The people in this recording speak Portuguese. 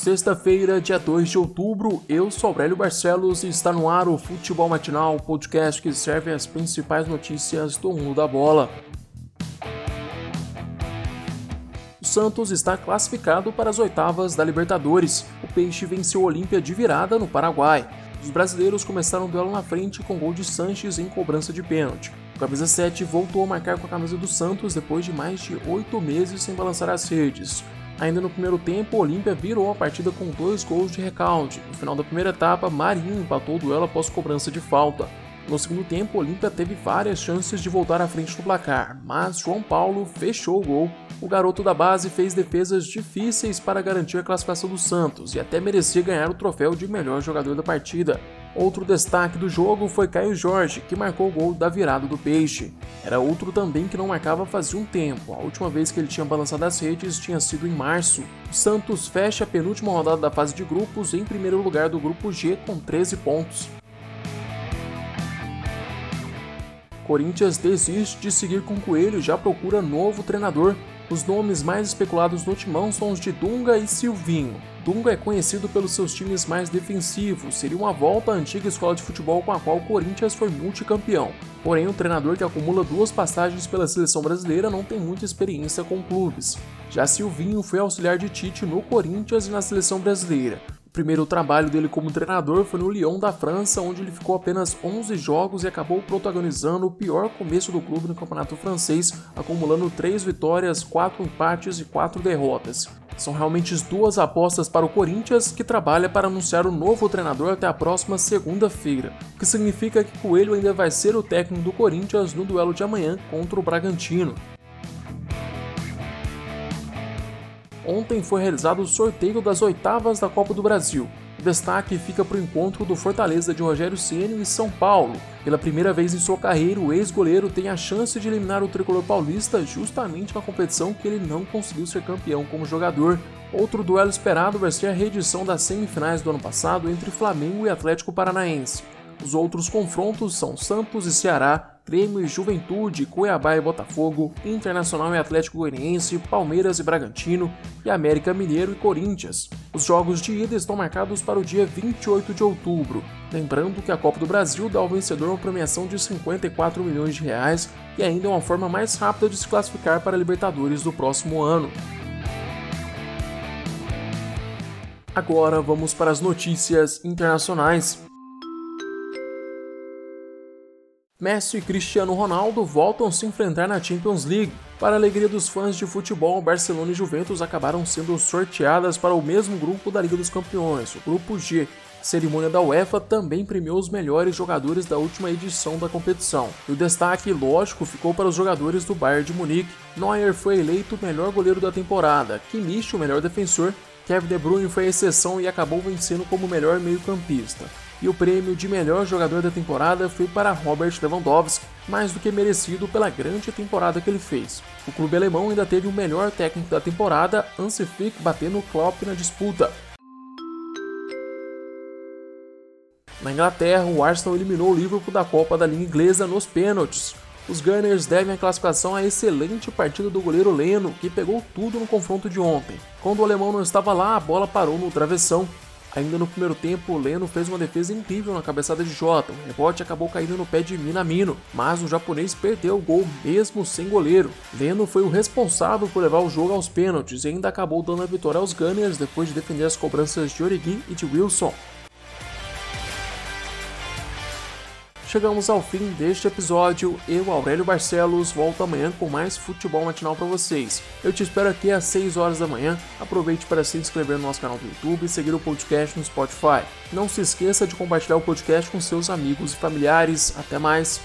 Sexta-feira, dia 2 de outubro, eu sou Aurélio Barcelos e está no ar o Futebol Matinal, podcast que serve as principais notícias do mundo da bola. O Santos está classificado para as oitavas da Libertadores. O Peixe venceu o Olímpia de virada no Paraguai. Os brasileiros começaram o duelo na frente com gol de Sanches em cobrança de pênalti. O camisa 7 voltou a marcar com a camisa do Santos depois de mais de oito meses sem balançar as redes. Ainda no primeiro tempo, o Olímpia virou a partida com dois gols de recalde. No final da primeira etapa, Marinho empatou o duelo após cobrança de falta. No segundo tempo, o Olímpia teve várias chances de voltar à frente do placar, mas João Paulo fechou o gol. O garoto da base fez defesas difíceis para garantir a classificação do Santos e até merecia ganhar o troféu de melhor jogador da partida. Outro destaque do jogo foi Caio Jorge, que marcou o gol da virada do Peixe. Era outro também que não marcava fazia um tempo. A última vez que ele tinha balançado as redes tinha sido em março. O Santos fecha a penúltima rodada da fase de grupos em primeiro lugar do grupo G com 13 pontos. Corinthians desiste de seguir com Coelho e já procura novo treinador. Os nomes mais especulados no timão são os de Dunga e Silvinho. Dunga é conhecido pelos seus times mais defensivos, seria uma volta à antiga escola de futebol com a qual o Corinthians foi multicampeão. Porém, o treinador que acumula duas passagens pela seleção brasileira não tem muita experiência com clubes. Já Silvinho foi auxiliar de Tite no Corinthians e na seleção brasileira. O primeiro trabalho dele como treinador foi no Lyon da França, onde ele ficou apenas 11 jogos e acabou protagonizando o pior começo do clube no campeonato francês, acumulando 3 vitórias, 4 empates e 4 derrotas. São realmente duas apostas para o Corinthians, que trabalha para anunciar o novo treinador até a próxima segunda-feira, o que significa que Coelho ainda vai ser o técnico do Corinthians no duelo de amanhã contra o Bragantino. Ontem foi realizado o sorteio das oitavas da Copa do Brasil. Destaque fica para o encontro do Fortaleza de Rogério Ceni e São Paulo. Pela primeira vez em sua carreira, o ex-goleiro tem a chance de eliminar o tricolor paulista justamente na competição que ele não conseguiu ser campeão como jogador. Outro duelo esperado vai ser a reedição das semifinais do ano passado entre Flamengo e Atlético Paranaense. Os outros confrontos são Santos e Ceará, Grêmio e Juventude, Cuiabá e Botafogo, Internacional e Atlético Goianiense, Palmeiras e Bragantino e América Mineiro e Corinthians. Os jogos de ida estão marcados para o dia 28 de outubro. Lembrando que a Copa do Brasil dá ao vencedor uma premiação de 54 milhões de reais e ainda é uma forma mais rápida de se classificar para a Libertadores do próximo ano. Agora vamos para as notícias internacionais. Messi e Cristiano Ronaldo voltam a se enfrentar na Champions League. Para a alegria dos fãs de futebol, Barcelona e Juventus acabaram sendo sorteadas para o mesmo grupo da Liga dos Campeões, o Grupo G. A cerimônia da UEFA também premiou os melhores jogadores da última edição da competição. E o destaque, lógico, ficou para os jogadores do Bayern de Munique. Neuer foi eleito o melhor goleiro da temporada, Kimmich o melhor defensor, Kevin De Bruyne foi a exceção e acabou vencendo como melhor meio-campista e o prêmio de melhor jogador da temporada foi para Robert Lewandowski, mais do que merecido pela grande temporada que ele fez. O clube alemão ainda teve o melhor técnico da temporada, Hansi Flick, batendo Klopp na disputa. Na Inglaterra, o Arsenal eliminou o Liverpool da Copa da Liga Inglesa nos pênaltis. Os Gunners devem a classificação à excelente partida do goleiro Leno, que pegou tudo no confronto de ontem. Quando o alemão não estava lá, a bola parou no travessão Ainda no primeiro tempo, Leno fez uma defesa incrível na cabeçada de Jota. O rebote acabou caindo no pé de Minamino, mas o japonês perdeu o gol mesmo sem goleiro. Leno foi o responsável por levar o jogo aos pênaltis e ainda acabou dando a vitória aos Gunners depois de defender as cobranças de Origi e de Wilson. Chegamos ao fim deste episódio. Eu, Aurélio Barcelos, volto amanhã com mais futebol matinal para vocês. Eu te espero aqui às 6 horas da manhã. Aproveite para se inscrever no nosso canal do YouTube e seguir o podcast no Spotify. Não se esqueça de compartilhar o podcast com seus amigos e familiares. Até mais!